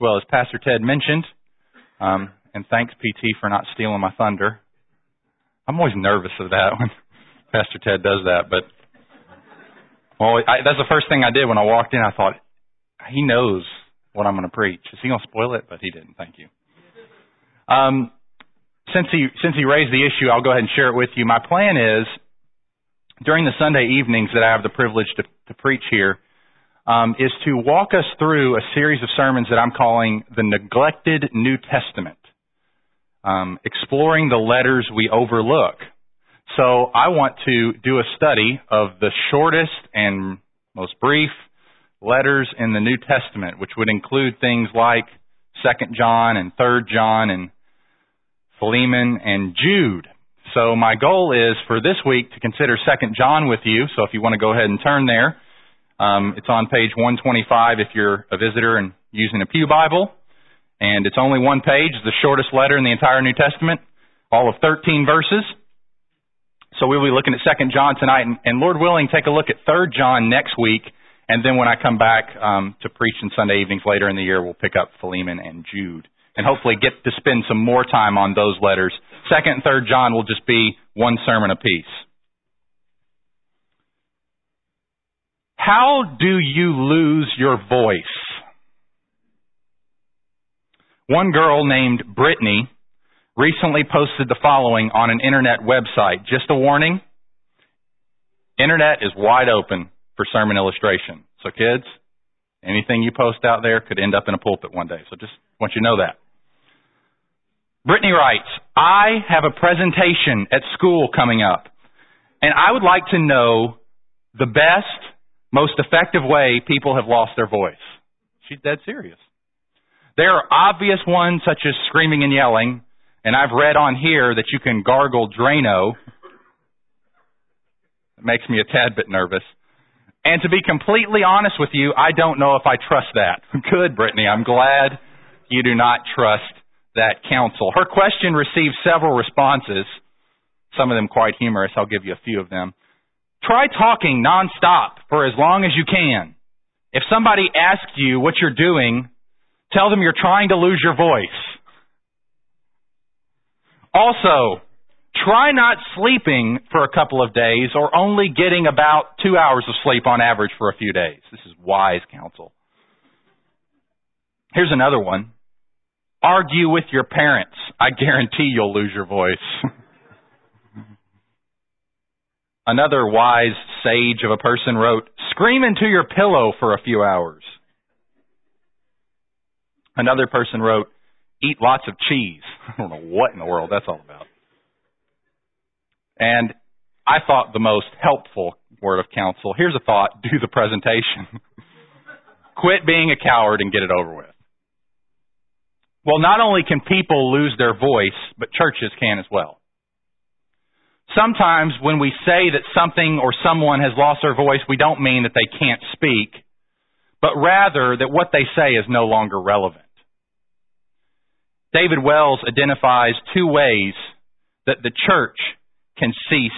Well, as Pastor Ted mentioned, um, and thanks PT for not stealing my thunder. I'm always nervous of that when Pastor Ted does that, but well, I, that's the first thing I did when I walked in. I thought he knows what I'm going to preach. Is he going to spoil it? But he didn't. Thank you. Um, since he since he raised the issue, I'll go ahead and share it with you. My plan is during the Sunday evenings that I have the privilege to, to preach here um, is to walk us through a series of sermons that I'm calling the Neglected New Testament, um, exploring the letters we overlook. So I want to do a study of the shortest and most brief letters in the New Testament, which would include things like Second John and Third John and Philemon and Jude. So my goal is for this week to consider Second John with you. So if you want to go ahead and turn there, um, it's on page 125 if you're a visitor and using a Pew Bible. And it's only one page, the shortest letter in the entire New Testament, all of 13 verses. So we'll be looking at 2 John tonight, and, and Lord willing, take a look at 3 John next week. And then when I come back um, to preach on Sunday evenings later in the year, we'll pick up Philemon and Jude. And hopefully get to spend some more time on those letters. 2nd and 3rd John will just be one sermon apiece. How do you lose your voice? One girl named Brittany recently posted the following on an internet website. Just a warning. Internet is wide open for sermon illustration. So kids, anything you post out there could end up in a pulpit one day. So just want you to know that. Brittany writes, I have a presentation at school coming up, and I would like to know the best most effective way people have lost their voice. She's dead serious. There are obvious ones such as screaming and yelling, and I've read on here that you can gargle Drano. It makes me a tad bit nervous. And to be completely honest with you, I don't know if I trust that. Good, Brittany. I'm glad you do not trust that counsel. Her question received several responses, some of them quite humorous. I'll give you a few of them. Try talking nonstop for as long as you can. If somebody asks you what you're doing, tell them you're trying to lose your voice. Also, try not sleeping for a couple of days or only getting about two hours of sleep on average for a few days. This is wise counsel. Here's another one. Argue with your parents. I guarantee you'll lose your voice. Another wise sage of a person wrote, Scream into your pillow for a few hours. Another person wrote, Eat lots of cheese. I don't know what in the world that's all about. And I thought the most helpful word of counsel here's a thought do the presentation. Quit being a coward and get it over with. Well, not only can people lose their voice, but churches can as well. Sometimes when we say that something or someone has lost their voice, we don't mean that they can't speak, but rather that what they say is no longer relevant. David Wells identifies two ways that the church can cease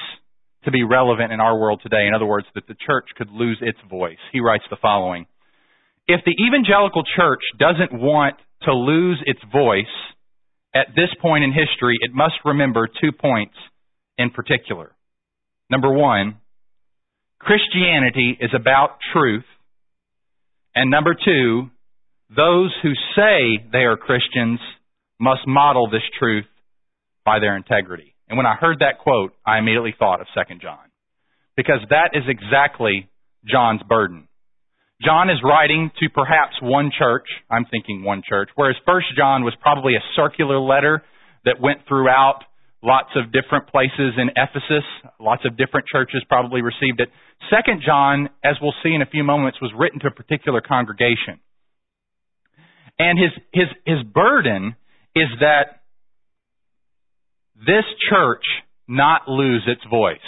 to be relevant in our world today. In other words, that the church could lose its voice. He writes the following. If the evangelical church doesn't want to lose its voice at this point in history, it must remember two points in particular. Number one, Christianity is about truth. And number two, those who say they are Christians must model this truth by their integrity. And when I heard that quote, I immediately thought of 2 John. Because that is exactly John's burden. John is writing to perhaps one church, I'm thinking one church, whereas 1 John was probably a circular letter that went throughout lots of different places in Ephesus. Lots of different churches probably received it. Second John, as we'll see in a few moments, was written to a particular congregation. And his, his, his burden is that this church not lose its voice.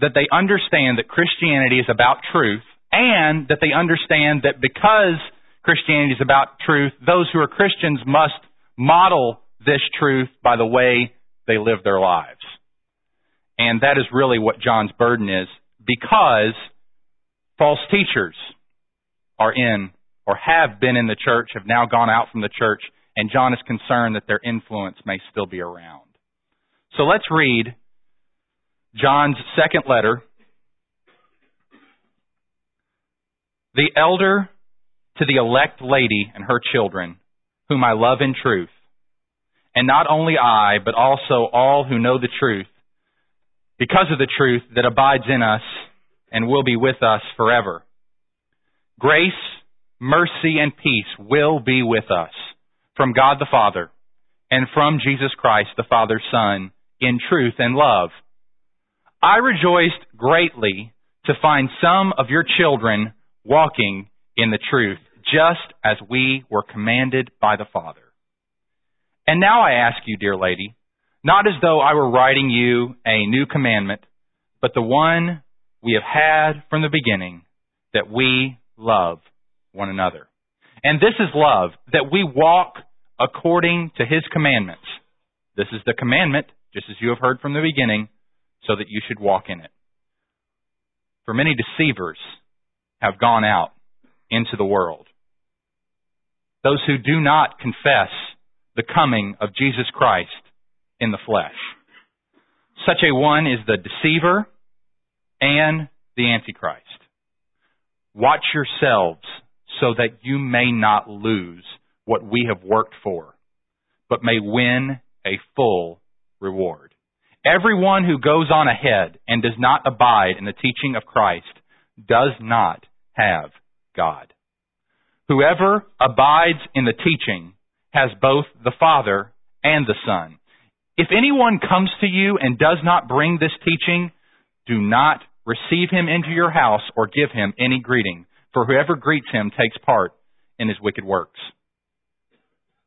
That they understand that Christianity is about truth and that they understand that because Christianity is about truth, those who are Christians must model this truth by the way they live their lives. And that is really what John's burden is because false teachers are in or have been in the church have now gone out from the church, and John is concerned that their influence may still be around. So let's read John's second letter. The elder to the elect lady and her children, whom I love in truth, and not only I, but also all who know the truth, because of the truth that abides in us and will be with us forever. Grace, mercy, and peace will be with us from God the Father and from Jesus Christ the Father's Son in truth and love. I rejoiced greatly to find some of your children walking in the truth, just as we were commanded by the Father. And now I ask you, dear lady, not as though I were writing you a new commandment, but the one we have had from the beginning, that we love one another. And this is love, that we walk according to his commandments. This is the commandment, just as you have heard from the beginning, so that you should walk in it. For many deceivers have gone out into the world. Those who do not confess the coming of Jesus Christ in the flesh. Such a one is the deceiver and the antichrist. Watch yourselves so that you may not lose what we have worked for, but may win a full reward. Everyone who goes on ahead and does not abide in the teaching of Christ does not have God. Whoever abides in the teaching has both the Father and the Son. If anyone comes to you and does not bring this teaching, do not receive him into your house or give him any greeting, for whoever greets him takes part in his wicked works.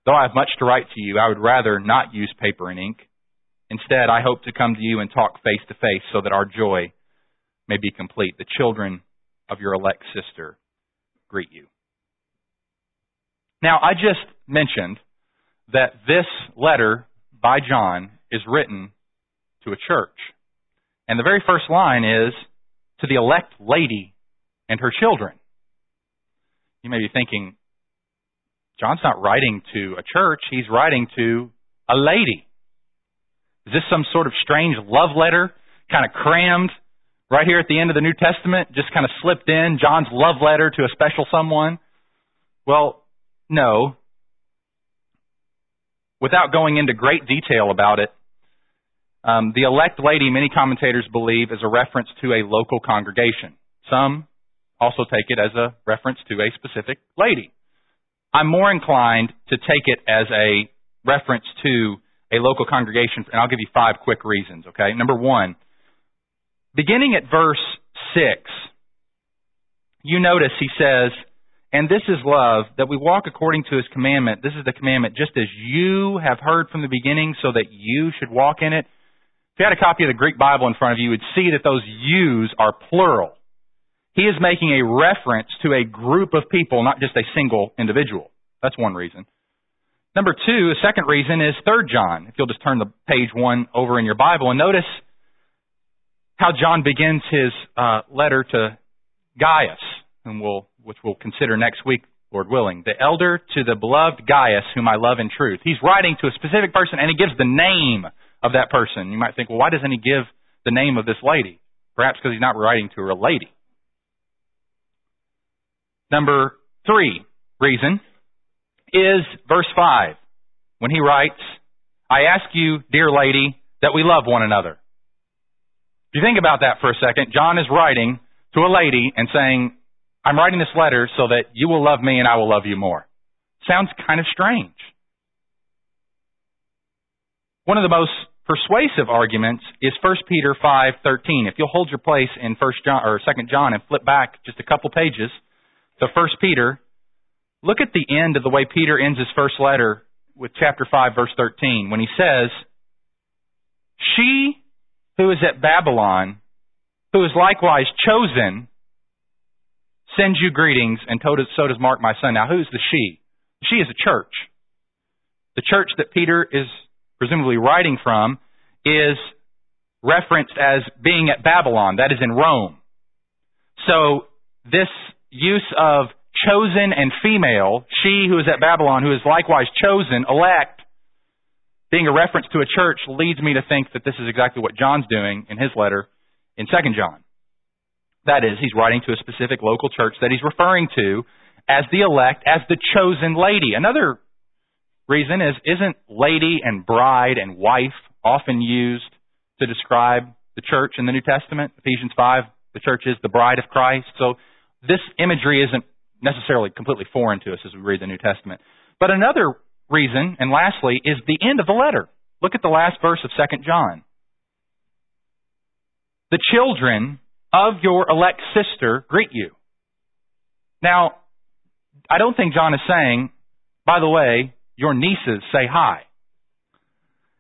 Though I have much to write to you, I would rather not use paper and ink. Instead, I hope to come to you and talk face to face so that our joy may be complete. The children of your elect sister greet you. Now, I just mentioned that this letter by John is written to a church. And the very first line is to the elect lady and her children. You may be thinking, John's not writing to a church, he's writing to a lady. Is this some sort of strange love letter, kind of crammed right here at the end of the New Testament, just kind of slipped in, John's love letter to a special someone? Well, no. Without going into great detail about it, um, the elect lady, many commentators believe, is a reference to a local congregation. Some also take it as a reference to a specific lady. I'm more inclined to take it as a reference to a local congregation, and I'll give you five quick reasons, okay? Number one, beginning at verse 6, you notice he says, and this is love, that we walk according to his commandment. This is the commandment, just as you have heard from the beginning, so that you should walk in it. If you had a copy of the Greek Bible in front of you, you would see that those yous are plural. He is making a reference to a group of people, not just a single individual. That's one reason. Number two, the second reason is 3 John. If you'll just turn the page one over in your Bible and notice how John begins his uh, letter to Gaius, whom we'll, which we'll consider next week, Lord willing. The elder to the beloved Gaius, whom I love in truth. He's writing to a specific person and he gives the name of that person. You might think, well, why doesn't he give the name of this lady? Perhaps because he's not writing to a lady. Number three reason is verse 5 when he writes, I ask you, dear lady, that we love one another. If you think about that for a second, John is writing to a lady and saying, I'm writing this letter so that you will love me and I will love you more. Sounds kind of strange. One of the most persuasive arguments is 1 Peter 5:13. If you'll hold your place in 1 John or 2 John and flip back just a couple pages to 1 Peter, look at the end of the way Peter ends his first letter with chapter 5 verse 13 when he says, "She who is at Babylon, who is likewise chosen, sends you greetings, and so does Mark my son." Now, who's the she? She is a church. The church that Peter is presumably writing from, is referenced as being at Babylon, that is in Rome. So this use of chosen and female, she who is at Babylon, who is likewise chosen, elect, being a reference to a church leads me to think that this is exactly what John's doing in his letter in 2 John. That is, he's writing to a specific local church that he's referring to as the elect, as the chosen lady. Another reason is, isn't lady and bride and wife often used to describe the church in the New Testament? Ephesians 5, the church is the bride of Christ. So this imagery isn't necessarily completely foreign to us as we read the New Testament. But another reason, and lastly, is the end of the letter. Look at the last verse of 2 John. The children of your elect sister greet you. Now, I don't think John is saying, by the way, your nieces say hi.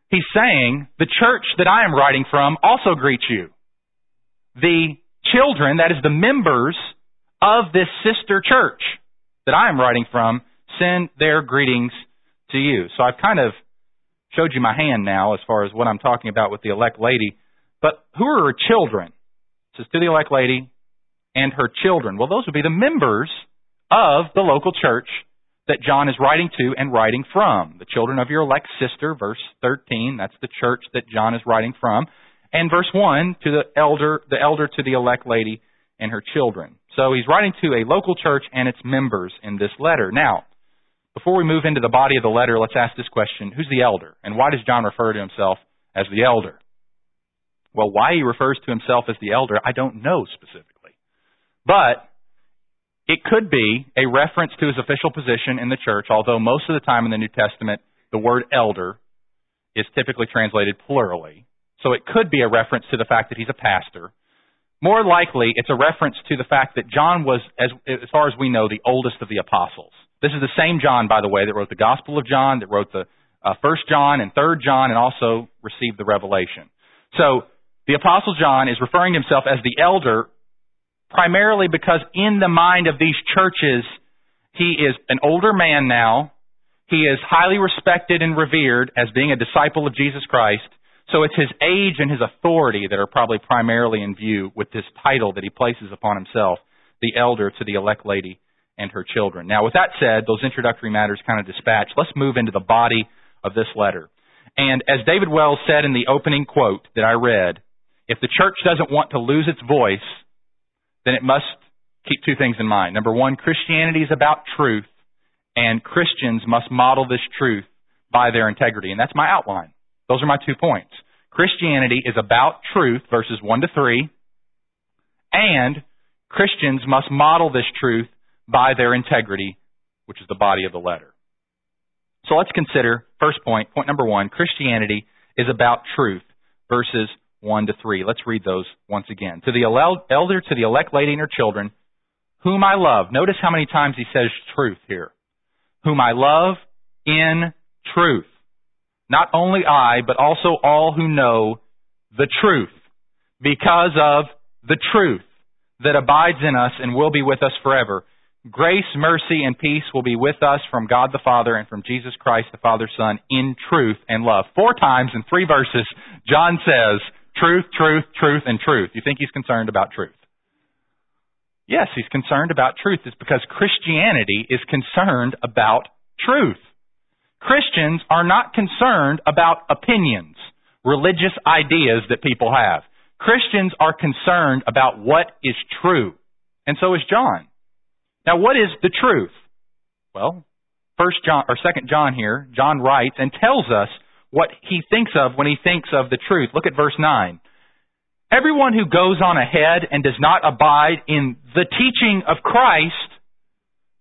He's saying, the church that I am writing from also greets you. The children, that is the members of this sister church that I am writing from, send their greetings to you. So I've kind of showed you my hand now as far as what I'm talking about with the elect lady. But who are her children? To the elect lady and her children. Well, those would be the members of the local church that John is writing to and writing from. The children of your elect sister, verse 13, that's the church that John is writing from. And verse 1, to the elder, the elder to the elect lady and her children. So he's writing to a local church and its members in this letter. Now, before we move into the body of the letter, let's ask this question. Who's the elder? And why does John refer to himself as the elder? Well, why he refers to himself as the elder, I don't know specifically. But it could be a reference to his official position in the church, although most of the time in the New Testament, the word elder is typically translated plurally. So it could be a reference to the fact that he's a pastor. More likely, it's a reference to the fact that John was, as, as far as we know, the oldest of the apostles. This is the same John, by the way, that wrote the Gospel of John, that wrote the uh, First John and Third John, and also received the Revelation. So the Apostle John is referring to himself as the elder primarily because in the mind of these churches, he is an older man now. He is highly respected and revered as being a disciple of Jesus Christ. So it's his age and his authority that are probably primarily in view with this title that he places upon himself, the elder to the elect lady and her children. Now, with that said, those introductory matters kind of dispatched, let's move into the body of this letter. And as David Wells said in the opening quote that I read, if the church doesn't want to lose its voice, then it must keep two things in mind. Number one, Christianity is about truth, and Christians must model this truth by their integrity. And that's my outline. Those are my two points. Christianity is about truth, verses 1 to 3, and Christians must model this truth by their integrity, which is the body of the letter. So let's consider, first point, point number one, Christianity is about truth, verses 1 to 3. Let's read those once again. To the elder, to the elect lady and her children, whom I love. Notice how many times he says truth here. Whom I love in truth. Not only I, but also all who know the truth. Because of the truth that abides in us and will be with us forever. Grace, mercy, and peace will be with us from God the Father and from Jesus Christ the Father Son in truth and love. Four times in three verses, John says, Truth, truth, truth, and truth. You think he's concerned about truth? Yes, he's concerned about truth. It's because Christianity is concerned about truth. Christians are not concerned about opinions, religious ideas that people have. Christians are concerned about what is true. And so is John. Now what is the truth? Well, first John or second John here, John writes and tells us what he thinks of when he thinks of the truth. Look at verse 9. Everyone who goes on ahead and does not abide in the teaching of Christ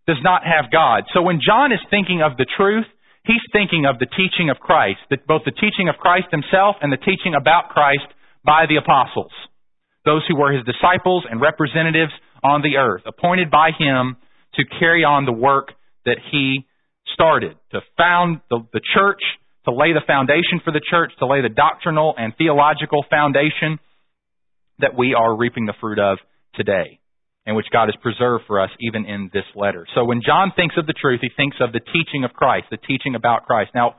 does not have God. So when John is thinking of the truth, he's thinking of the teaching of Christ, both the teaching of Christ himself and the teaching about Christ by the apostles, those who were his disciples and representatives on the earth, appointed by him to carry on the work that he started, to found the, the church to lay the foundation for the church, to lay the doctrinal and theological foundation that we are reaping the fruit of today, and which God has preserved for us even in this letter. So when John thinks of the truth, he thinks of the teaching of Christ, the teaching about Christ. Now,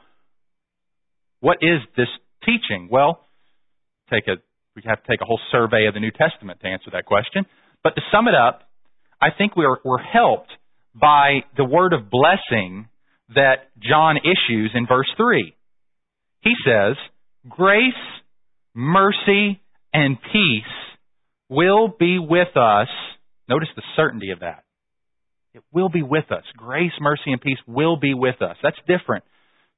what is this teaching? Well, take a we have to take a whole survey of the New Testament to answer that question. But to sum it up, I think we're, we're helped by the word of blessing that John issues in verse 3. He says, Grace, mercy, and peace will be with us. Notice the certainty of that. It will be with us. Grace, mercy, and peace will be with us. That's different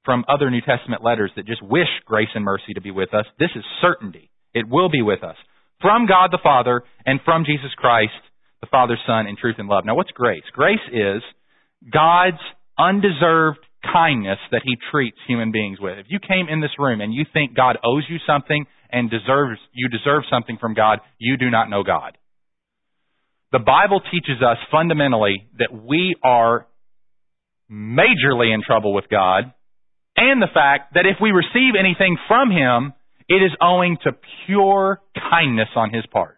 from other New Testament letters that just wish grace and mercy to be with us. This is certainty. It will be with us. From God the Father and from Jesus Christ, the Father, Son, in truth and love. Now, what's grace? Grace is God's undeserved kindness that He treats human beings with. If you came in this room and you think God owes you something and deserves you deserve something from God, you do not know God. The Bible teaches us fundamentally that we are majorly in trouble with God, and the fact that if we receive anything from Him, it is owing to pure kindness on His part.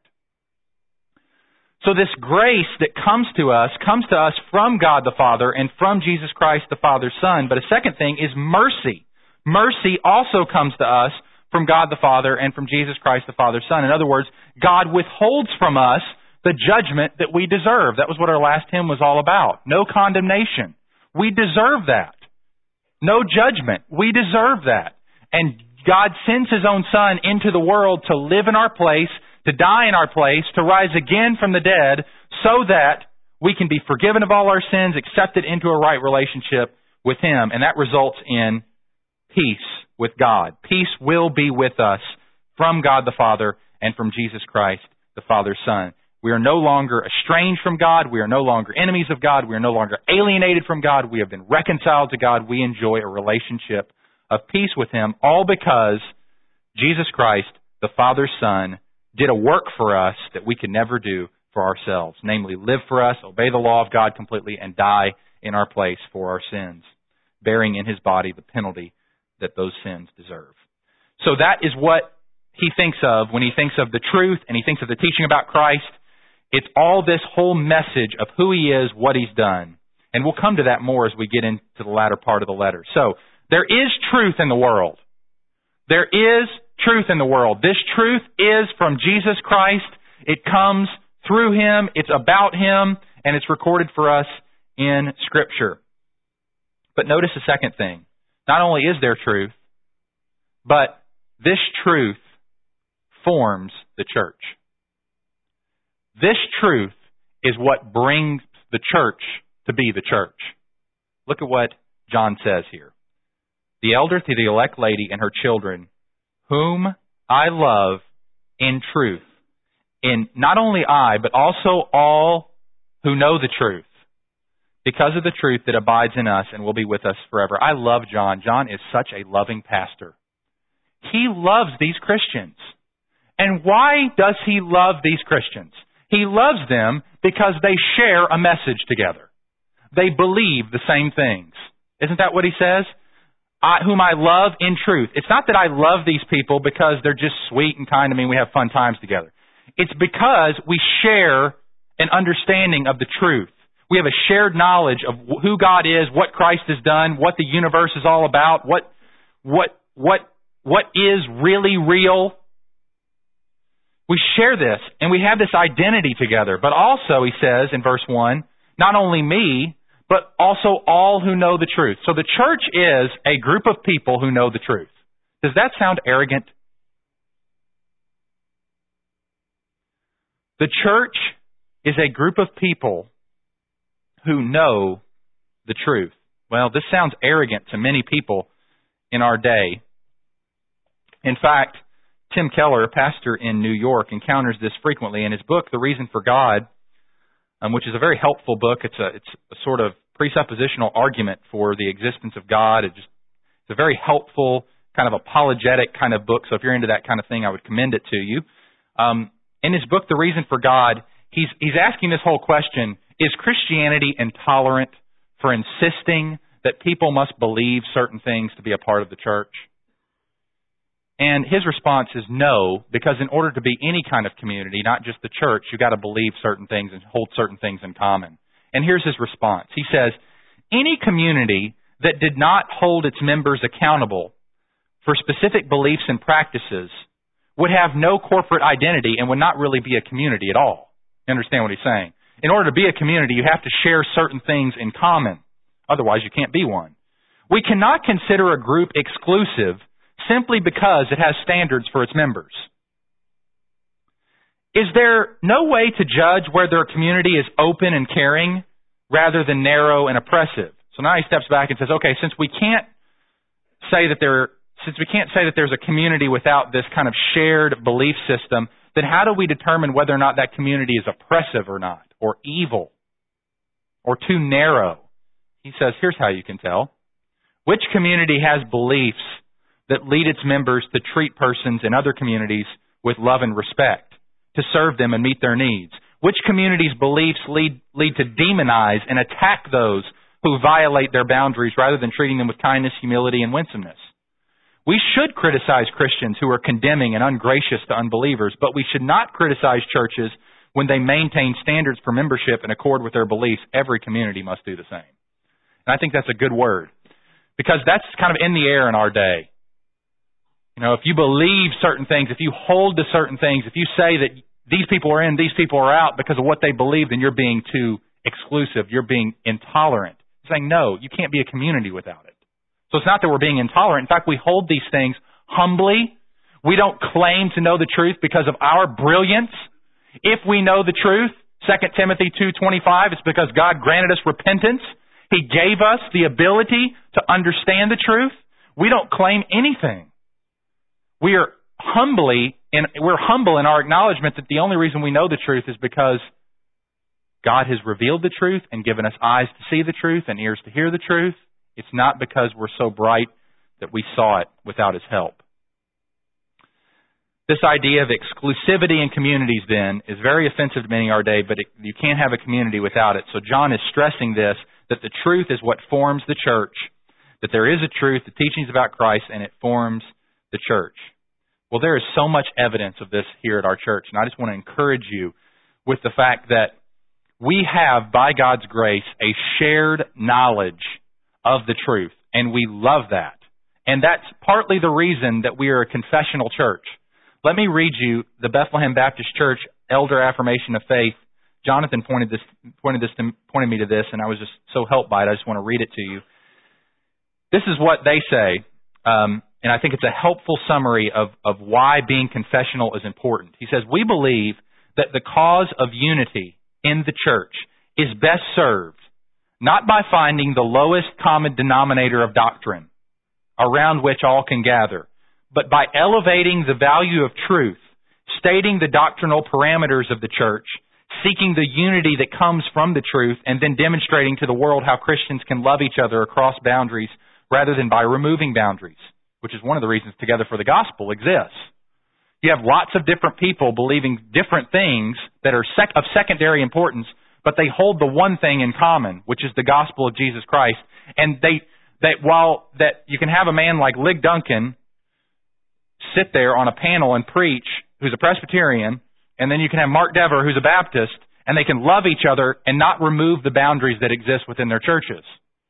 So this grace that comes to us comes to us from God the Father and from Jesus Christ the Father's Son. But a second thing is mercy. Mercy also comes to us from God the Father and from Jesus Christ the Father's Son. In other words, God withholds from us the judgment that we deserve. That was what our last hymn was all about. No condemnation. We deserve that. No judgment. We deserve that. And God sends His own Son into the world to live in our place to die in our place, to rise again from the dead, so that we can be forgiven of all our sins, accepted into a right relationship with Him. And that results in peace with God. Peace will be with us from God the Father and from Jesus Christ, the Father's Son. We are no longer estranged from God. We are no longer enemies of God. We are no longer alienated from God. We have been reconciled to God. We enjoy a relationship of peace with Him, all because Jesus Christ, the Father's Son, did a work for us that we could never do for ourselves, namely live for us, obey the law of God completely, and die in our place for our sins, bearing in his body the penalty that those sins deserve. So that is what he thinks of when he thinks of the truth and he thinks of the teaching about Christ. It's all this whole message of who he is, what he's done. And we'll come to that more as we get into the latter part of the letter. So, there is truth in the world. There is truth in the world. This truth is from Jesus Christ. It comes through Him. It's about Him. And it's recorded for us in Scripture. But notice the second thing. Not only is there truth, but this truth forms the church. This truth is what brings the church to be the church. Look at what John says here. The elder to the elect lady and her children whom I love in truth. In not only I, but also all who know the truth, because of the truth that abides in us and will be with us forever. I love John. John is such a loving pastor. He loves these Christians. And why does he love these Christians? He loves them because they share a message together. They believe the same things. Isn't that what he says? I, whom I love in truth. It's not that I love these people because they're just sweet and kind to me and we have fun times together. It's because we share an understanding of the truth. We have a shared knowledge of who God is, what Christ has done, what the universe is all about, what, what, what, what is really real. We share this and we have this identity together. But also, he says in verse 1, not only me, but also all who know the truth. So the church is a group of people who know the truth. Does that sound arrogant? The church is a group of people who know the truth. Well, this sounds arrogant to many people in our day. In fact, Tim Keller, a pastor in New York, encounters this frequently in his book, The Reason for God um, which is a very helpful book. It's a it's a sort of presuppositional argument for the existence of God. It just it's a very helpful kind of apologetic kind of book. So if you're into that kind of thing, I would commend it to you. Um, in his book, The Reason for God, he's he's asking this whole question: Is Christianity intolerant for insisting that people must believe certain things to be a part of the church? And his response is no, because in order to be any kind of community, not just the church, you've got to believe certain things and hold certain things in common. And here's his response. He says, any community that did not hold its members accountable for specific beliefs and practices would have no corporate identity and would not really be a community at all. You understand what he's saying? In order to be a community, you have to share certain things in common. Otherwise, you can't be one. We cannot consider a group exclusive simply because it has standards for its members. Is there no way to judge whether a community is open and caring rather than narrow and oppressive? So now he steps back and says, okay, since we can't say that there, since we can't say that there's a community without this kind of shared belief system, then how do we determine whether or not that community is oppressive or not, or evil, or too narrow? He says, here's how you can tell. Which community has beliefs that lead its members to treat persons in other communities with love and respect, to serve them and meet their needs? Which communities' beliefs lead, lead to demonize and attack those who violate their boundaries rather than treating them with kindness, humility, and winsomeness? We should criticize Christians who are condemning and ungracious to unbelievers, but we should not criticize churches when they maintain standards for membership in accord with their beliefs. Every community must do the same. And I think that's a good word because that's kind of in the air in our day. You know, if you believe certain things, if you hold to certain things, if you say that these people are in, these people are out because of what they believe, then you're being too exclusive. You're being intolerant. saying, no, you can't be a community without it. So it's not that we're being intolerant. In fact, we hold these things humbly. We don't claim to know the truth because of our brilliance. If we know the truth, 2 Timothy 2.25, it's because God granted us repentance. He gave us the ability to understand the truth. We don't claim anything we are humbly and we're humble in our acknowledgement that the only reason we know the truth is because God has revealed the truth and given us eyes to see the truth and ears to hear the truth. It's not because we're so bright that we saw it without His help. This idea of exclusivity in communities, then, is very offensive to many our day, but it, you can't have a community without it. So John is stressing this that the truth is what forms the church, that there is a truth, the teachings about Christ, and it forms the church? Well, there is so much evidence of this here at our church, and I just want to encourage you with the fact that we have, by God's grace, a shared knowledge of the truth, and we love that. And that's partly the reason that we are a confessional church. Let me read you the Bethlehem Baptist Church Elder Affirmation of Faith. Jonathan pointed this pointed this to, pointed me to this, and I was just so helped by it. I just want to read it to you. This is what they say. Um, and I think it's a helpful summary of, of why being confessional is important. He says, We believe that the cause of unity in the church is best served not by finding the lowest common denominator of doctrine around which all can gather, but by elevating the value of truth, stating the doctrinal parameters of the church, seeking the unity that comes from the truth, and then demonstrating to the world how Christians can love each other across boundaries rather than by removing boundaries which is one of the reasons Together for the Gospel exists. You have lots of different people believing different things that are sec- of secondary importance, but they hold the one thing in common, which is the gospel of Jesus Christ. And they that while that you can have a man like Lig Duncan sit there on a panel and preach, who's a Presbyterian, and then you can have Mark Dever, who's a Baptist, and they can love each other and not remove the boundaries that exist within their churches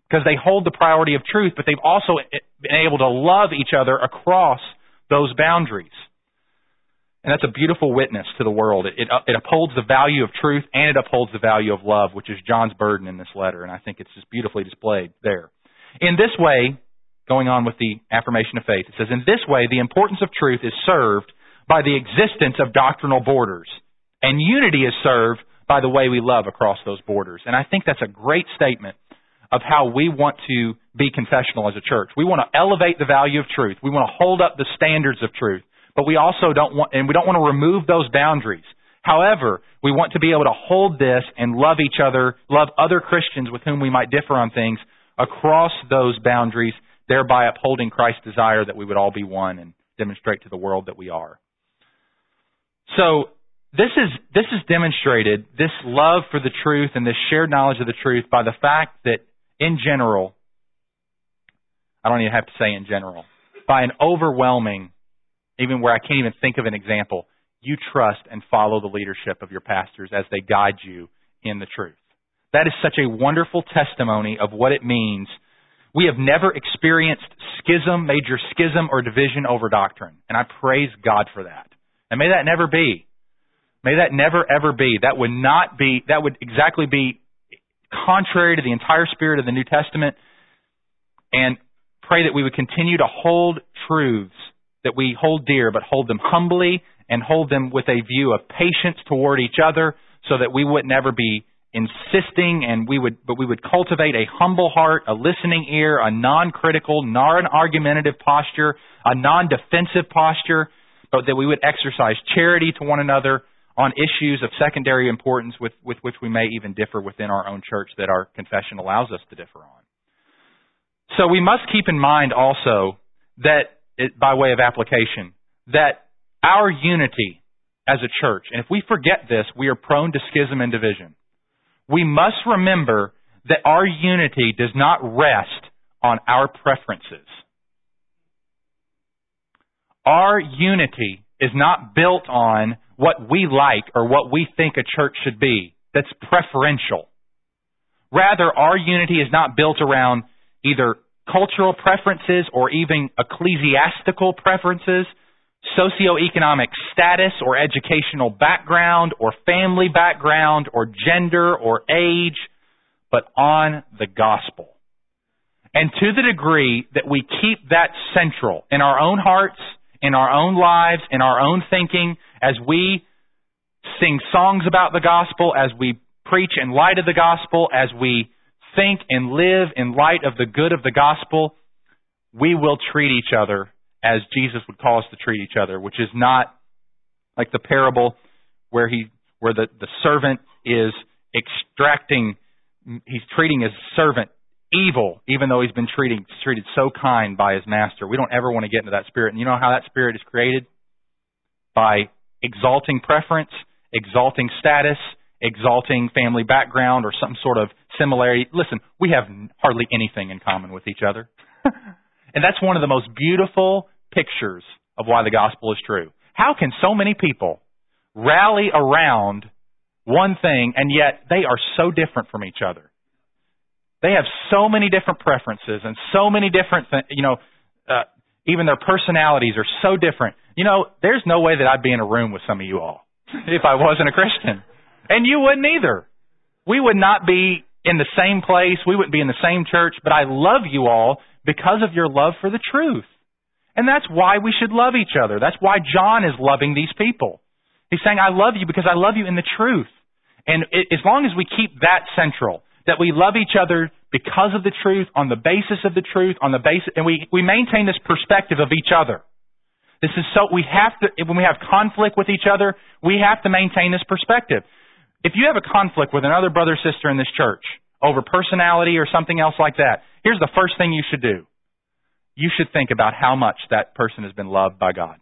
because they hold the priority of truth, but they've also been able to love each other across those boundaries. And that's a beautiful witness to the world. It, it, it, upholds the value of truth and it upholds the value of love, which is John's burden in this letter. And I think it's just beautifully displayed there. In this way, going on with the affirmation of faith, it says, In this way, the importance of truth is served by the existence of doctrinal borders, and unity is served by the way we love across those borders. And I think that's a great statement of how we want to be confessional as a church. We want to elevate the value of truth. We want to hold up the standards of truth. But we also don't want, and we don't want to remove those boundaries. However, we want to be able to hold this and love each other, love other Christians with whom we might differ on things across those boundaries, thereby upholding Christ's desire that we would all be one and demonstrate to the world that we are. So, this is this is demonstrated this love for the truth and this shared knowledge of the truth by the fact that in general, I don't even have to say in general, by an overwhelming, even where I can't even think of an example, you trust and follow the leadership of your pastors as they guide you in the truth. That is such a wonderful testimony of what it means. We have never experienced schism, major schism, or division over doctrine. And I praise God for that. And may that never be. May that never ever be. That would not be, that would exactly be contrary to the entire spirit of the New Testament. And pray that we would continue to hold truths that we hold dear, but hold them humbly and hold them with a view of patience toward each other so that we would never be insisting and we would but we would cultivate a humble heart, a listening ear, a non-critical, non-argumentative posture, a non-defensive posture, but that we would exercise charity to one another on issues of secondary importance with, with which we may even differ within our own church that our confession allows us to differ on. So we must keep in mind also that, it, by way of application, that our unity as a church, and if we forget this, we are prone to schism and division. We must remember that our unity does not rest on our preferences. Our unity is not built on what we like or what we think a church should be. That's preferential. Rather, our unity is not built around either cultural preferences or even ecclesiastical preferences, socioeconomic status or educational background or family background or gender or age, but on the gospel. And to the degree that we keep that central in our own hearts, in our own lives, in our own thinking, as we sing songs about the gospel, as we preach in light of the gospel, as we think and live in light of the good of the gospel, we will treat each other as Jesus would call us to treat each other, which is not like the parable where he where the, the servant is extracting he's treating his servant evil, even though he's been treating, treated so kind by his master. We don't ever want to get into that spirit. And you know how that spirit is created? By exalting preference, exalting status, exalting family background, or some sort of similarity. Listen, we have hardly anything in common with each other. and that's one of the most beautiful pictures of why the gospel is true. How can so many people rally around one thing and yet they are so different from each other? They have so many different preferences and so many different, th- you know, uh, even their personalities are so different. You know, there's no way that I'd be in a room with some of you all if I wasn't a Christian. And you wouldn't either. We would not be in the same place. We wouldn't be in the same church, but I love you all because of your love for the truth. And that's why we should love each other. That's why John is loving these people. He's saying, I love you because I love you in the truth. And it, as long as we keep that central, that we love each other because of the truth, on the basis of the truth, on the basis, and we, we maintain this perspective of each other. This is so, we have to, when we have conflict with each other, we have to maintain this perspective. If you have a conflict with another brother or sister in this church over personality or something else like that, here's the first thing you should do. You should think about how much that person has been loved by God.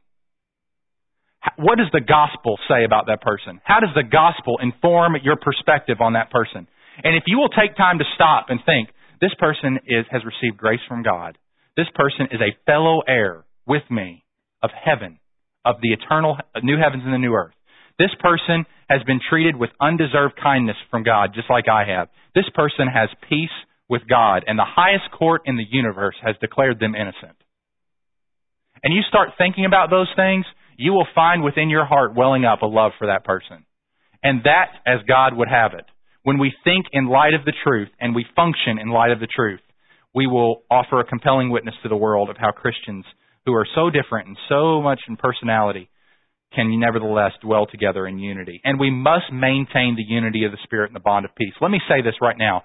What does the gospel say about that person? How does the gospel inform your perspective on that person? And if you will take time to stop and think, this person is, has received grace from God. This person is a fellow heir with me of heaven, of the eternal new heavens and the new earth. This person has been treated with undeserved kindness from God, just like I have. This person has peace with God, and the highest court in the universe has declared them innocent. And you start thinking about those things, you will find within your heart welling up a love for that person. And that as God would have it when we think in light of the truth and we function in light of the truth, we will offer a compelling witness to the world of how Christians who are so different and so much in personality can nevertheless dwell together in unity. And we must maintain the unity of the Spirit and the bond of peace. Let me say this right now.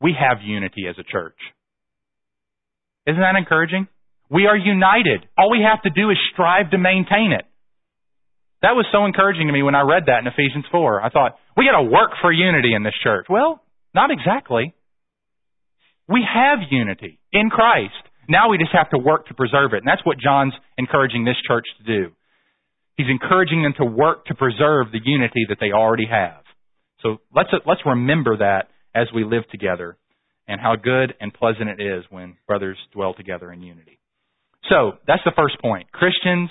We have unity as a church. Isn't that encouraging? We are united. All we have to do is strive to maintain it. That was so encouraging to me when I read that in Ephesians 4. I thought, we got to work for unity in this church. Well, not exactly. We have unity in Christ. Now we just have to work to preserve it. And that's what John's encouraging this church to do. He's encouraging them to work to preserve the unity that they already have. So let's, let's remember that as we live together and how good and pleasant it is when brothers dwell together in unity. So that's the first point. Christians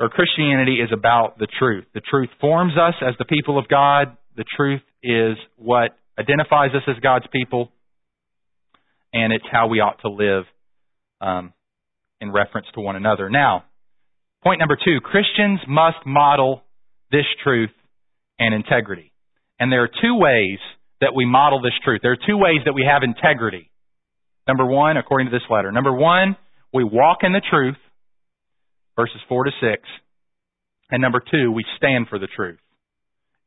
or Christianity is about the truth. The truth forms us as the people of God. The truth is what identifies us as God's people, and it's how we ought to live um, in reference to one another. Now, Point number two, Christians must model this truth and integrity. And there are two ways that we model this truth. There are two ways that we have integrity. Number one, according to this letter. Number one, we walk in the truth, verses 4 to 6. And number two, we stand for the truth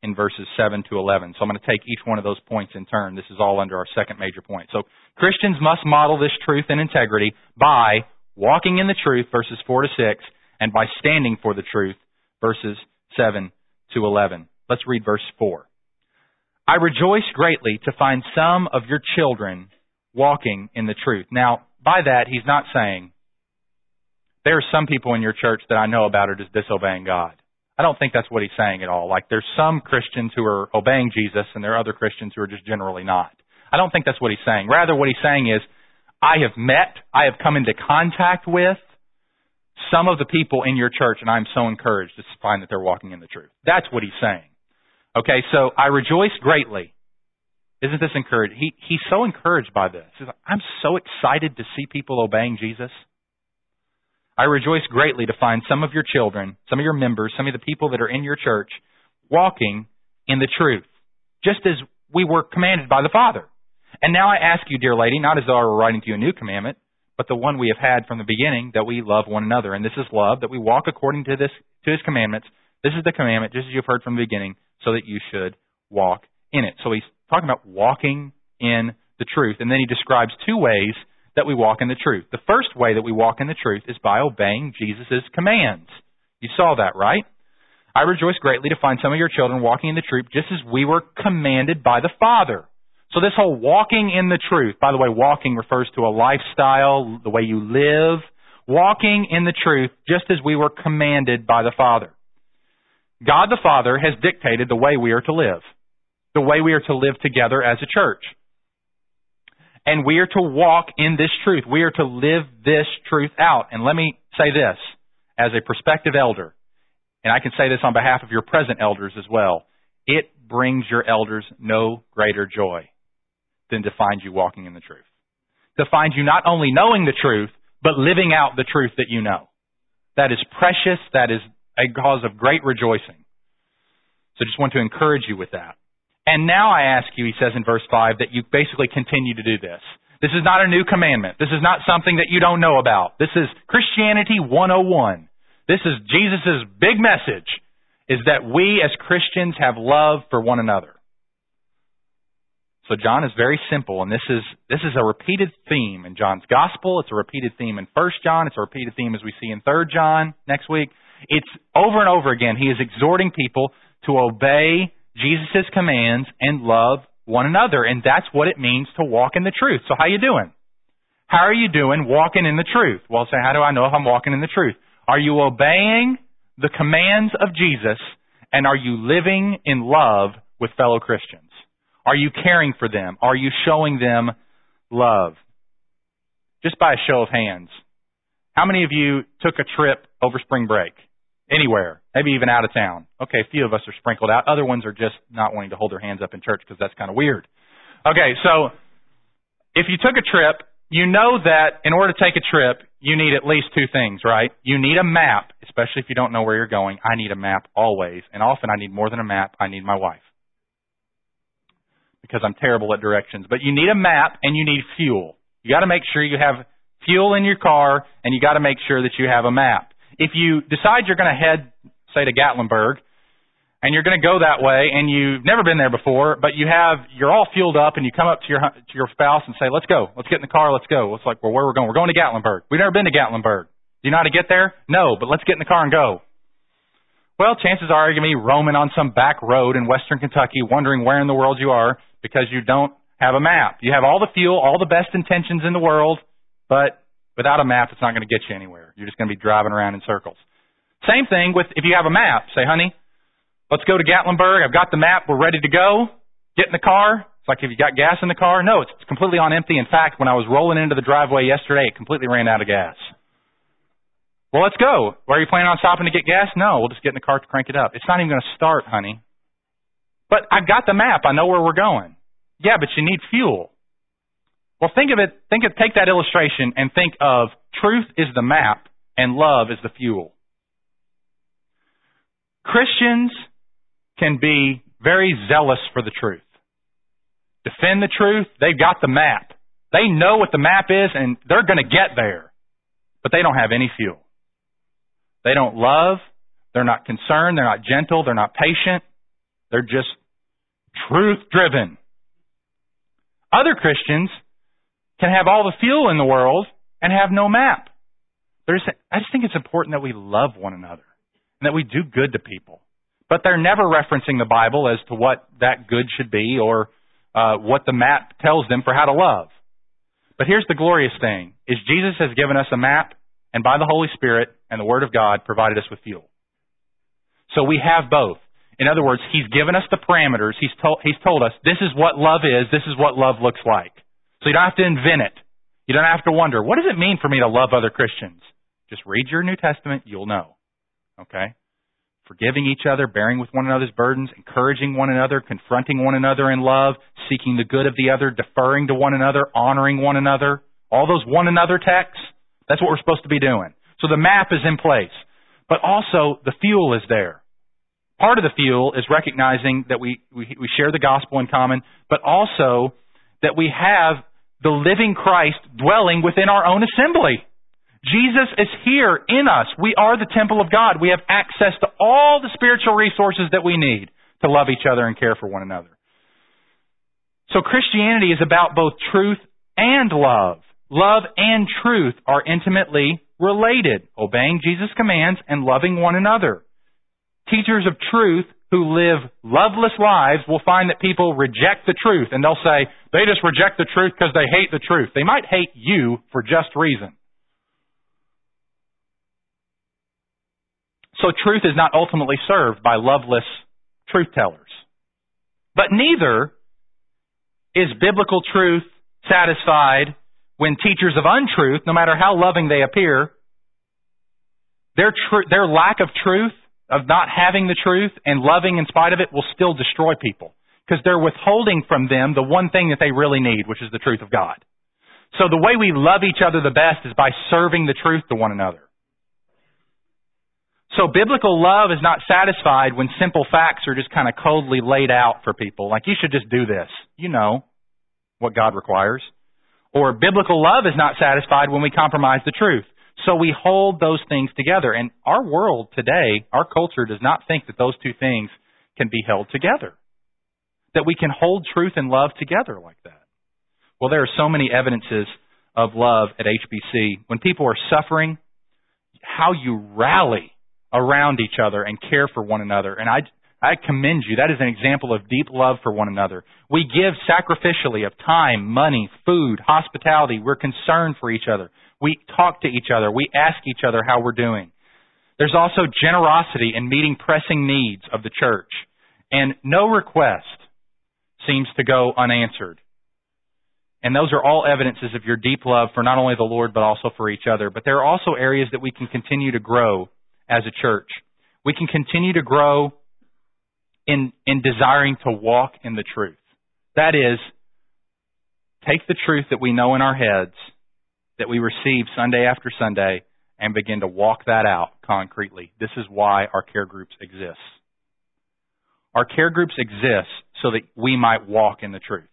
in verses 7 to 11. So I'm going to take each one of those points in turn. This is all under our second major point. So Christians must model this truth and integrity by walking in the truth, verses 4 to 6, and by standing for the truth, verses 7 to 11. Let's read verse 4. I rejoice greatly to find some of your children walking in the truth. Now, by that, he's not saying there are some people in your church that I know about are just disobeying God. I don't think that's what he's saying at all. Like there's some Christians who are obeying Jesus and there are other Christians who are just generally not. I don't think that's what he's saying. Rather, what he's saying is, I have met, I have come into contact with some of the people in your church and I'm so encouraged to find that they're walking in the truth. That's what he's saying. Okay, so I rejoice greatly. Isn't this encouraged? He, he's so encouraged by this. He's like, I'm so excited to see people obeying Jesus. I rejoice greatly to find some of your children, some of your members, some of the people that are in your church walking in the truth, just as we were commanded by the Father. And now I ask you, dear lady, not as though I were writing to you a new commandment, but the one we have had from the beginning, that we love one another. And this is love, that we walk according to this to his commandments. This is the commandment, just as you've heard from the beginning, so that you should walk in it. So he's talking about walking in the truth. And then he describes two ways that we walk in the truth. The first way that we walk in the truth is by obeying Jesus' commands. You saw that, right? I rejoice greatly to find some of your children walking in the truth just as we were commanded by the Father. So this whole walking in the truth, by the way, walking refers to a lifestyle, the way you live. Walking in the truth just as we were commanded by the Father. God the Father has dictated the way we are to live, the way we are to live together as a church. And we are to walk in this truth. We are to live this truth out. And let me say this as a prospective elder, and I can say this on behalf of your present elders as well. It brings your elders no greater joy than to find you walking in the truth. To find you not only knowing the truth, but living out the truth that you know. That is precious. That is a cause of great rejoicing. So just want to encourage you with that. And now I ask you, he says in verse 5, that you basically continue to do this. This is not a new commandment. This is not something that you don't know about. This is Christianity 101. This is Jesus' big message, is that we as Christians have love for one another. So John is very simple, and this is this is a repeated theme in John's gospel. It's a repeated theme in First John. It's a repeated theme as we see in Third John next week. It's over and over again. He is exhorting people to obey Jesus' commands and love one another. And that's what it means to walk in the truth. So how you doing? How are you doing walking in the truth? Well, say, how do I know if I'm walking in the truth? Are you obeying the commands of Jesus and are you living in love with fellow Christians? Are you caring for them? Are you showing them love? Just by a show of hands. How many of you took a trip over spring break? Anywhere, maybe even out of town. Okay, a few of us are sprinkled out. Other ones are just not wanting to hold their hands up in church because that's kind of weird. Okay, so if you took a trip, you know that in order to take a trip, you need at least two things, right? You need a map, especially if you don't know where you're going. I need a map always, and often I need more than a map. I need my wife because I'm terrible at directions. But you need a map and you need fuel. You got to make sure you have fuel in your car, and you got to make sure that you have a map if you decide you're going to head, say, to Gatlinburg, and you're going to go that way, and you've never been there before, but you have, you're all fueled up, and you come up to your to your spouse and say, "Let's go, let's get in the car, let's go." It's like, well, where we're going? We're going to Gatlinburg. We've never been to Gatlinburg. Do you know how to get there? No, but let's get in the car and go. Well, chances are you're going to be roaming on some back road in western Kentucky, wondering where in the world you are because you don't have a map. You have all the fuel, all the best intentions in the world, but Without a map, it's not going to get you anywhere. You're just going to be driving around in circles. Same thing with if you have a map. Say, honey, let's go to Gatlinburg. I've got the map. We're ready to go. Get in the car. It's like, have you got gas in the car? No, it's completely on empty. In fact, when I was rolling into the driveway yesterday, it completely ran out of gas. Well, let's go. Where are you planning on stopping to get gas? No, we'll just get in the car to crank it up. It's not even going to start, honey. But I've got the map. I know where we're going. Yeah, but you need fuel. Well, think of it, think of, take that illustration and think of truth is the map and love is the fuel. Christians can be very zealous for the truth. Defend the truth. They've got the map. They know what the map is and they're going to get there. But they don't have any fuel. They don't love. They're not concerned. They're not gentle. They're not patient. They're just truth driven. Other Christians can have all the fuel in the world and have no map. There's, I just think it's important that we love one another and that we do good to people. But they're never referencing the Bible as to what that good should be or uh, what the map tells them for how to love. But here's the glorious thing, is Jesus has given us a map and by the Holy Spirit and the Word of God provided us with fuel. So we have both. In other words, He's given us the parameters. He's told, he's told us this is what love is, this is what love looks like. So you don't have to invent it. You don't have to wonder, what does it mean for me to love other Christians? Just read your New Testament, you'll know. Okay? Forgiving each other, bearing with one another's burdens, encouraging one another, confronting one another in love, seeking the good of the other, deferring to one another, honoring one another. All those one another texts, that's what we're supposed to be doing. So the map is in place. But also, the fuel is there. Part of the fuel is recognizing that we, we, we share the gospel in common, but also that we have the living Christ dwelling within our own assembly. Jesus is here in us. We are the temple of God. We have access to all the spiritual resources that we need to love each other and care for one another. So Christianity is about both truth and love. Love and truth are intimately related, obeying Jesus' commands and loving one another. Teachers of truth who live loveless lives will find that people reject the truth and they'll say they just reject the truth because they hate the truth. They might hate you for just reason. So truth is not ultimately served by loveless truth tellers. But neither is biblical truth satisfied when teachers of untruth, no matter how loving they appear, their, tr- their lack of truth of not having the truth and loving in spite of it will still destroy people because they're withholding from them the one thing that they really need, which is the truth of God. So the way we love each other the best is by serving the truth to one another. So biblical love is not satisfied when simple facts are just kind of coldly laid out for people. Like, you should just do this. You know what God requires. Or biblical love is not satisfied when we compromise the truth. So we hold those things together. And our world today, our culture does not think that those two things can be held together. That we can hold truth and love together like that. Well, there are so many evidences of love at HBC. When people are suffering, how you rally around each other and care for one another. And I, I commend you. That is an example of deep love for one another. We give sacrificially of time, money, food, hospitality. We're concerned for each other. We talk to each other. We ask each other how we're doing. There's also generosity in meeting pressing needs of the church. And no request seems to go unanswered. And those are all evidences of your deep love for not only the Lord, but also for each other. But there are also areas that we can continue to grow as a church. We can continue to grow in, in desiring to walk in the truth. That is, take the truth that we know in our heads that we receive Sunday after Sunday and begin to walk that out concretely. This is why our care groups exist. Our care groups exist so that we might walk in the truth.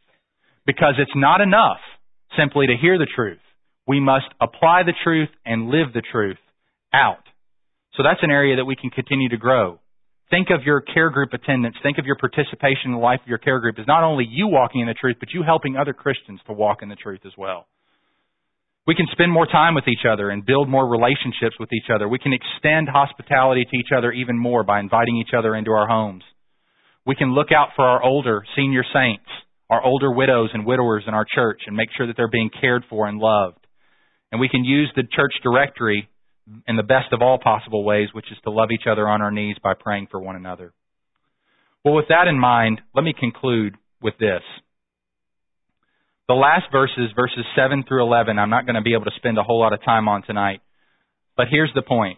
Because it's not enough simply to hear the truth. We must apply the truth and live the truth out. So that's an area that we can continue to grow. Think of your care group attendance. Think of your participation in the life of your care group as not only you walking in the truth, but you helping other Christians to walk in the truth as well. We can spend more time with each other and build more relationships with each other. We can extend hospitality to each other even more by inviting each other into our homes. We can look out for our older senior saints, our older widows and widowers in our church and make sure that they're being cared for and loved. And we can use the church directory in the best of all possible ways, which is to love each other on our knees by praying for one another. Well, with that in mind, let me conclude with this. The last verses, verses 7 through 11, I'm not going to be able to spend a whole lot of time on tonight. But here's the point.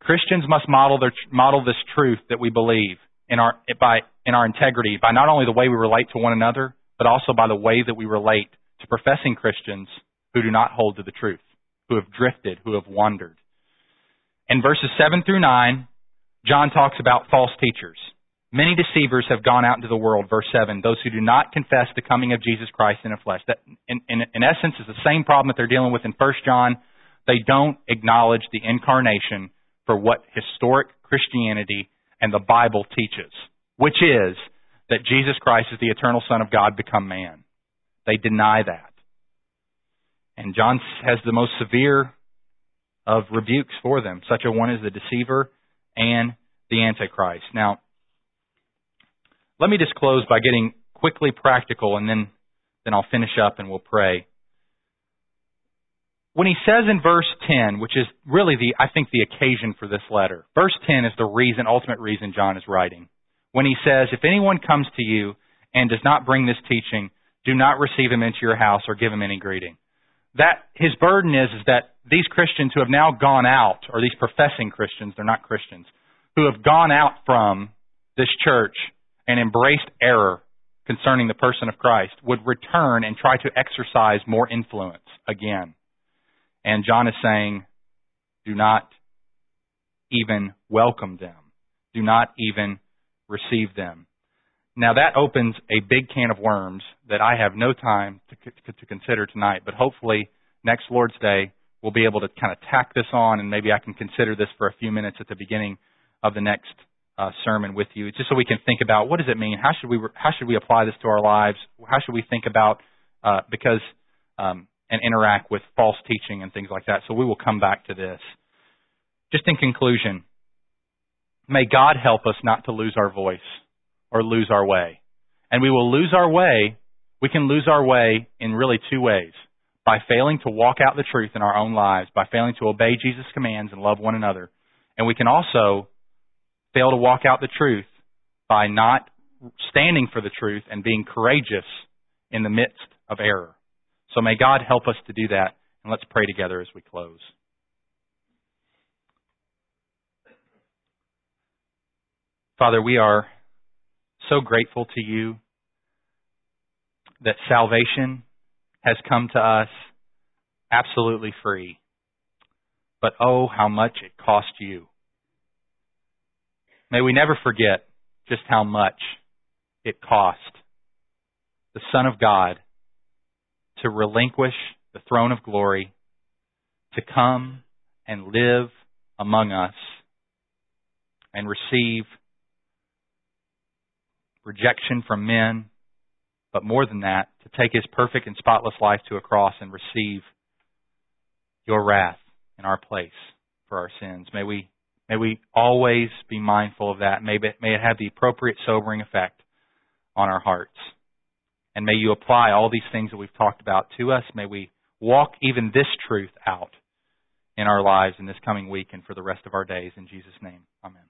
Christians must model their, model this truth that we believe in our, by, in our integrity by not only the way we relate to one another, but also by the way that we relate to professing Christians who do not hold to the truth, who have drifted, who have wandered. In verses 7 through 9, John talks about false teachers. Many deceivers have gone out into the world, verse 7, those who do not confess the coming of Jesus Christ in the flesh. That, in, in, in essence, is the same problem that they're dealing with in 1 John. They don't acknowledge the incarnation for what historic Christianity and the Bible teaches, which is that Jesus Christ is the eternal Son of God become man. They deny that. And John has the most severe of rebukes for them. Such a one is the deceiver and the antichrist. Now, let me just close by getting quickly practical and then, then I'll finish up and we'll pray. When he says in verse 10, which is really the, I think the occasion for this letter, verse 10 is the reason, ultimate reason John is writing. When he says, if anyone comes to you and does not bring this teaching, do not receive him into your house or give him any greeting. That, his burden is, is that these Christians who have now gone out, or these professing Christians, they're not Christians, who have gone out from this church and embraced error concerning the person of Christ would return and try to exercise more influence again. And John is saying, do not even welcome them. Do not even receive them. Now that opens a big can of worms that I have no time to, to consider tonight, but hopefully next Lord's Day we'll be able to kind of tack this on and maybe I can consider this for a few minutes at the beginning of the next uh, sermon with you, just so we can think about what does it mean? How should we how should we apply this to our lives? How should we think about uh, because um, and interact with false teaching and things like that? So we will come back to this. Just in conclusion, may God help us not to lose our voice or lose our way, and we will lose our way. We can lose our way in really two ways by failing to walk out the truth in our own lives, by failing to obey Jesus' commands and love one another. And we can also fail to walk out the truth by not standing for the truth and being courageous in the midst of error. So may God help us to do that, and let's pray together as we close. Father, we are so grateful to you that salvation has come to us absolutely free. But oh, how much it cost you. May we never forget just how much it cost the Son of God to relinquish the throne of glory, to come and live among us and receive rejection from men, but more than that, to take his perfect and spotless life to a cross and receive your wrath in our place for our sins. May we May we always be mindful of that. May, may it have the appropriate sobering effect on our hearts. And may you apply all these things that we've talked about to us. May we walk even this truth out in our lives in this coming week and for the rest of our days. In Jesus' name, amen.